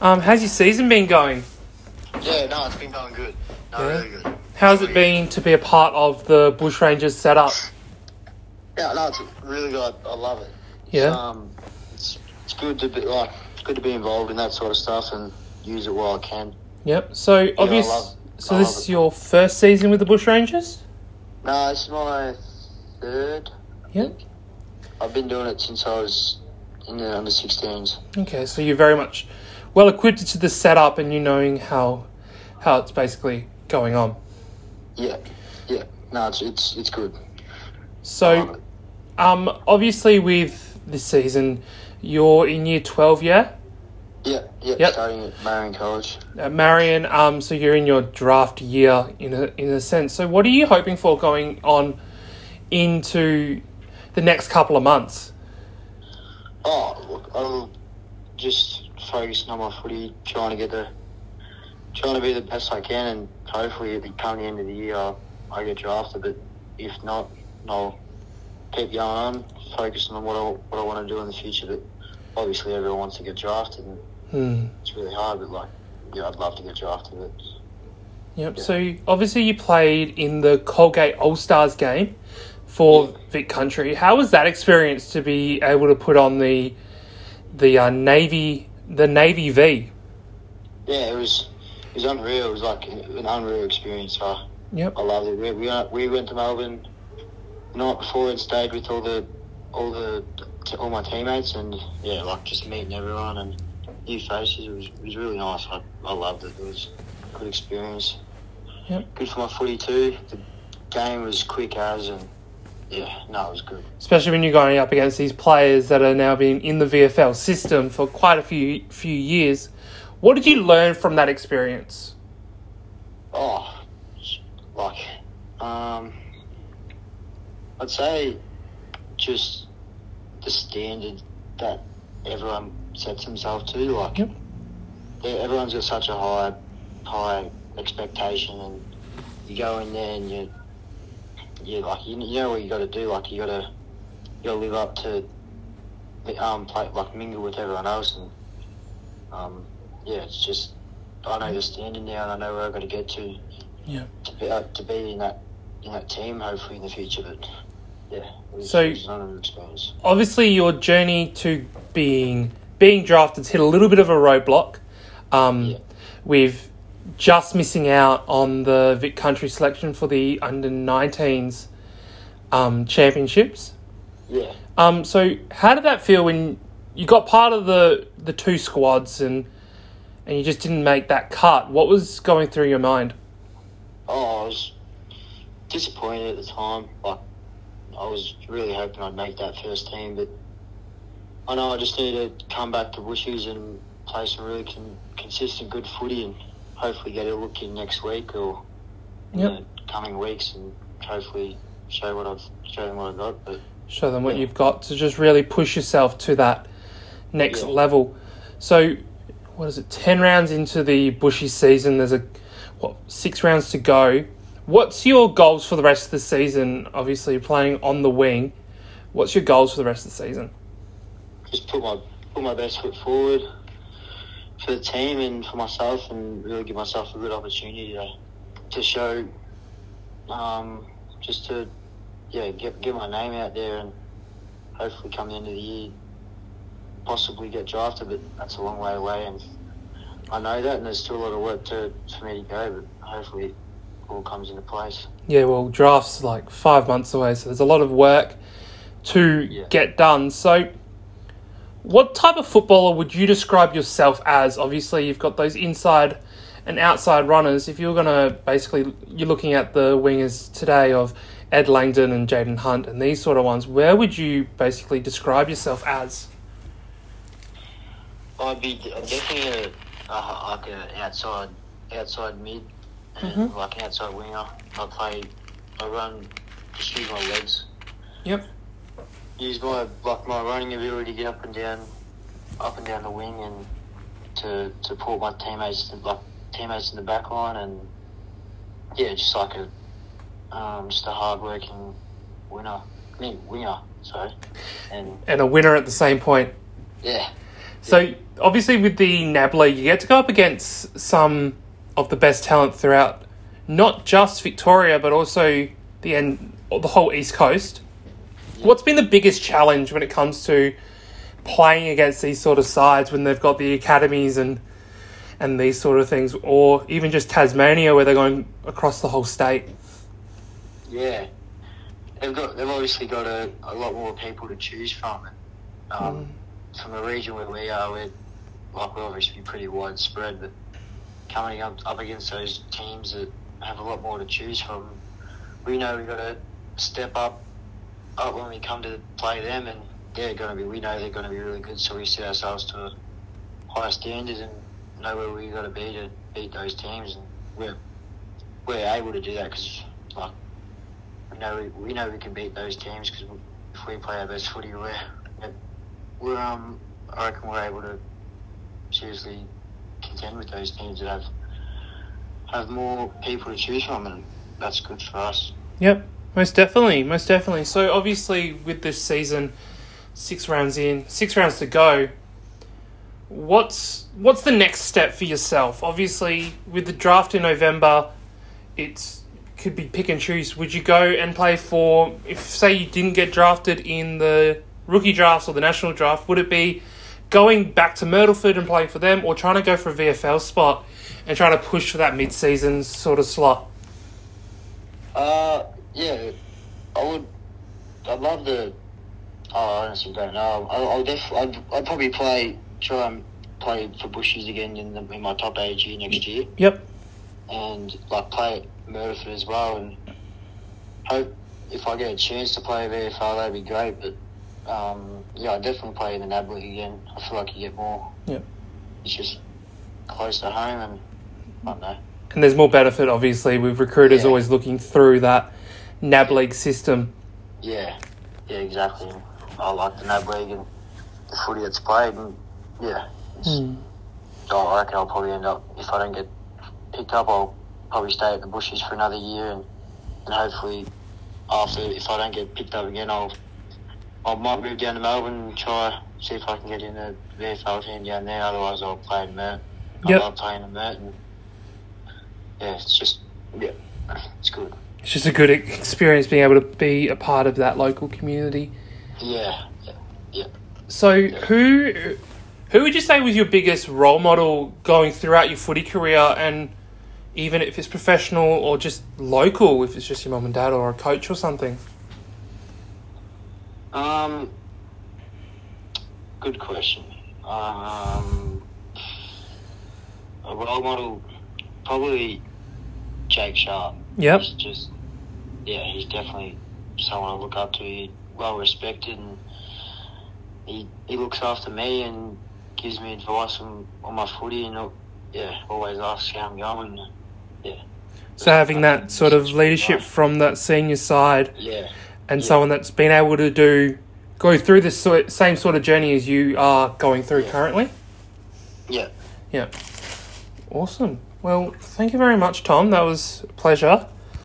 Um, how's your season been going? Yeah, no, it's been going good. No, Yeah? really good. How's it been to be a part of the Bushrangers setup? Yeah, no, it's really good. I, love it. Yeah. Um, it's, it's good to be like it's good to be involved in that sort of stuff and use it while I can. Yep. So obvious. love- so I this is it. your first season with the Bushrangers. No, it's my third. Yep. I've been doing it since I was in the under 16s. Okay, so you're very much well equipped to the setup, and you knowing how how it's basically going on. Yeah, yeah. No, it's it's it's good. So, um, obviously with this season, you're in year twelve, yeah, yeah, yeah. Yep. Starting at Marian College. at Marian. Um, so you're in your draft year in a in a sense. So, what are you hoping for going on into the next couple of months? Oh, look, I'm just focusing on my footy, trying to get the, trying to be the best I can, and hopefully at the come the end of the year, I, I get drafted. But if not, I'll keep going on, focusing on what I what I want to do in the future. But obviously, everyone wants to get drafted, and Hmm. it's really hard. But like, yeah, I'd love to get drafted. But Yep. Yeah. So obviously you played in the Colgate All Stars game for Vic Country. How was that experience to be able to put on the the uh, Navy the Navy V? yeah, it was it was unreal. It was like an unreal experience. I Yep. I loved it. We, we, went- we went to Melbourne the night before and stayed with all the all the all my teammates and yeah, like just meeting everyone and new faces. It was it was really nice. I, I loved it. It was a good experience. Yep. Good for my footy too. The game was quick as and yeah, no, it was good. Especially when you're going up against these players that are now being in the VFL system for quite a few few years. What did you learn from that experience? Oh, like, um, I'd say just the standard that everyone sets themselves to. Like, Yep. everyone's got such a high, high expectation, and you go in there and you, you like, you, you know what you got to do. Like, you got to, you got to live up to, um, play like mingle with everyone else, and um, yeah, it's just. I know the standing now, and I know where I've got to get to Yeah. to be uh, to be in that in that team hopefully in the future. But yeah, So- it was another experience. obviously your journey to being being drafted's hit a little bit of a roadblock um, Yeah. with just missing out on the Vic Country selection for the under 19s um, championships. Yeah, Um, so how did that feel when you got part of the the two squads and and you just didn't make that cut? What was going through your mind? oh, I was disappointed at the time. Like I was really hoping I'd make that first team, but I know I just need to come back to Bushies and play some really con- consistent good footy and hopefully get a look in next week or in Yep. the coming weeks and hopefully show what I've show them what I've got. But show them what Yeah. you've got to just really push yourself to that next Yeah. level. So, what is it? Ten rounds into the bushy season. There's a what six rounds to go. What's your goals for the rest of the season? Obviously, you're playing on the wing. What's your goals for the rest of the season? just put my put my best foot forward for the team and for myself, and really give myself a good opportunity to to show, um, just to yeah get get my name out there and hopefully come the end of the year, possibly get drafted, but that's a long way away, and I know that, and there's still a lot of work to for me to go, but hopefully it all comes into place. Yeah, well, draft's like five months away, so there's a lot of work to Yeah. get done. So, what type of footballer would you describe yourself as? Obviously, you've got those inside and outside runners. If you're going to basically, you're looking at the wingers today of Ed Langdon and Jayden Hunt and these sort of ones, where would you basically describe yourself as? I'd be definitely a, a like an outside outside mid and mm-hmm. like an outside winger. I play, I run, just use my legs. Yep. Use my like my running ability to get up and down, up and down the wing, and to to support my teammates like teammates in the back line, and yeah, just like a um, just a hard working winner. I mean winger, sorry, and And a winner at the same point. yeah, So obviously with the NAB League, you get to go up against some of the best talent throughout, not just Victoria, but also the end, the whole East Coast. What's been the biggest challenge when it comes to playing against these sort of sides when they've got the academies and and these sort of things, or even just Tasmania where they're going across the whole state? Yeah, they've got they've obviously got a, a lot more people to choose from. Um, From the region where we are, we're like we're obviously pretty widespread, but coming up up against those teams that have a lot more to choose from, we know we've got to step up up when we come to play them, and they're going to be. We know they're going to be really good, so we set ourselves to high standards and know where we got to be to beat those teams, and we're we're able to do that because like we know we, we know we can beat those teams because if we play our best footy, we're we're um I reckon we're able to seriously contend with those teams that have have more people to choose from, and that's good for us. Yep, most definitely, most definitely. So obviously, with this season, six rounds in, six rounds to go. What's what's the next step for yourself? Obviously, with the draft in November, it's could be pick and choose. Would you go and play for if say you didn't get drafted in the rookie drafts or the national draft? Would it be going back to Myrtleford and playing for them, or trying to go for a VFL spot and trying to push for that mid-season sort of slot? Uh, yeah, I would. I'd love to. Oh, I honestly don't know. I'll, I'll def, I'd, I'd probably play, try and play for Bushies again in, the, in my top age year next year, Yep. and like play at as well, and hope if I get a chance to play VFL, that'd be great. But um, yeah, I definitely play in the NAB League again. I feel like you get more. Yep. It's just close to home, and I don't know. And there's more benefit, obviously, with recruiters Yeah. always looking through that NAB League system. Yeah, yeah, exactly. I like the NAB League and the footy that's played, and yeah, it's, Hmm. I reckon I'll probably end up if I don't get picked up, I'll probably stay at the bushes for another year, and, and hopefully after if I don't get picked up again, I'll I might move down to Melbourne and try see if I can get in the VFL team down there. Otherwise, I'll play in Mert. Yep. I love playing in Mert, and yeah, it's just yeah, it's good. It's just a good experience being able to be a part of that local community. Yeah, yeah. So, who who would you say was your biggest role model going throughout your footy career, and even if it's professional or just local, if it's just your mum and dad or a coach or something? Um, good question. Um, a role model, probably Jake Sharp. Yep. He's just, yeah, he's definitely someone I look up to. He's well respected, and he he looks after me and gives me advice on, on my footy, and yeah, always asks how I'm going. Yeah, So having that sort of leadership from that senior side yeah, and Yeah. someone that's been able to do go through the same sort of journey as you are going through Yeah. currently. yeah. Yeah. Awesome. Well, thank you very much, Tom. That was a pleasure.